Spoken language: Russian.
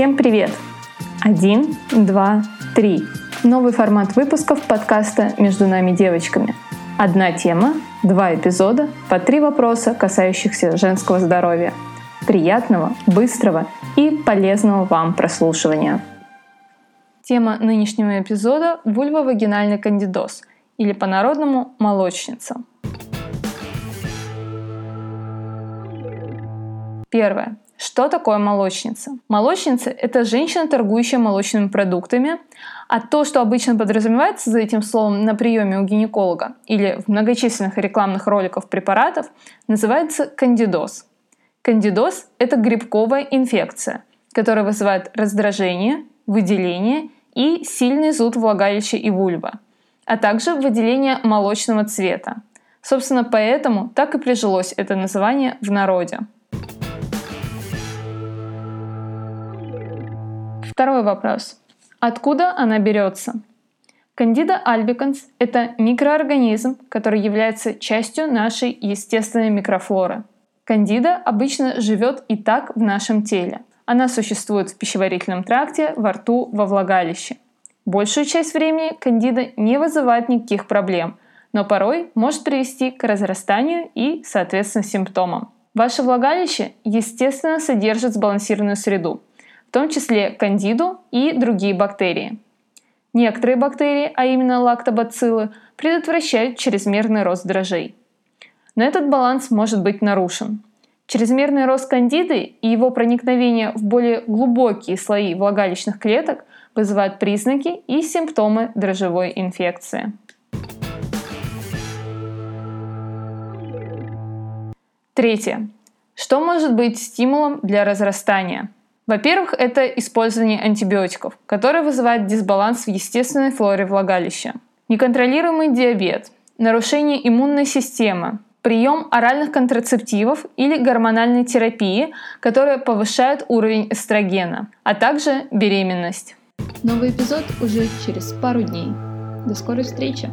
Всем привет! Один, два, три. Новый формат выпусков подкаста «Между нами девочками». Одна тема, два эпизода, по три вопроса, касающихся женского здоровья. Приятного, быстрого и полезного вам прослушивания. Тема нынешнего эпизода – вульвовагинальный кандидоз или по-народному – молочница. Первое. Что такое молочница? Молочница – это женщина, торгующая молочными продуктами, а то, что обычно подразумевается за этим словом на приеме у гинеколога или в многочисленных рекламных роликах препаратов, называется кандидоз. Кандидоз – это грибковая инфекция, которая вызывает раздражение, выделение и сильный зуд влагалища и вульва, а также выделение молочного цвета. Собственно, поэтому так и прижилось это название в народе. Второй вопрос. Откуда она берется? Кандида альбиканс – это микроорганизм, который является частью нашей естественной микрофлоры. Кандида обычно живет и так в нашем теле. Она существует в пищеварительном тракте, во рту, во влагалище. Большую часть времени кандида не вызывает никаких проблем, но порой может привести к разрастанию и, соответственно, симптомам. Ваше влагалище, естественно, содержит сбалансированную среду – в том числе кандиду и другие бактерии. Некоторые бактерии, а именно лактобациллы, предотвращают чрезмерный рост дрожжей. Но этот баланс может быть нарушен. Чрезмерный рост кандиды и его проникновение в более глубокие слои влагалищных клеток вызывают признаки и симптомы дрожжевой инфекции. Третье. Что может быть стимулом для разрастания? Во-первых, это использование антибиотиков, которое вызывает дисбаланс в естественной флоре влагалища. Неконтролируемый диабет, нарушение иммунной системы, прием оральных контрацептивов или гормональной терапии, которая повышает уровень эстрогена, а также беременность. Новый эпизод уже через пару дней. До скорой встречи!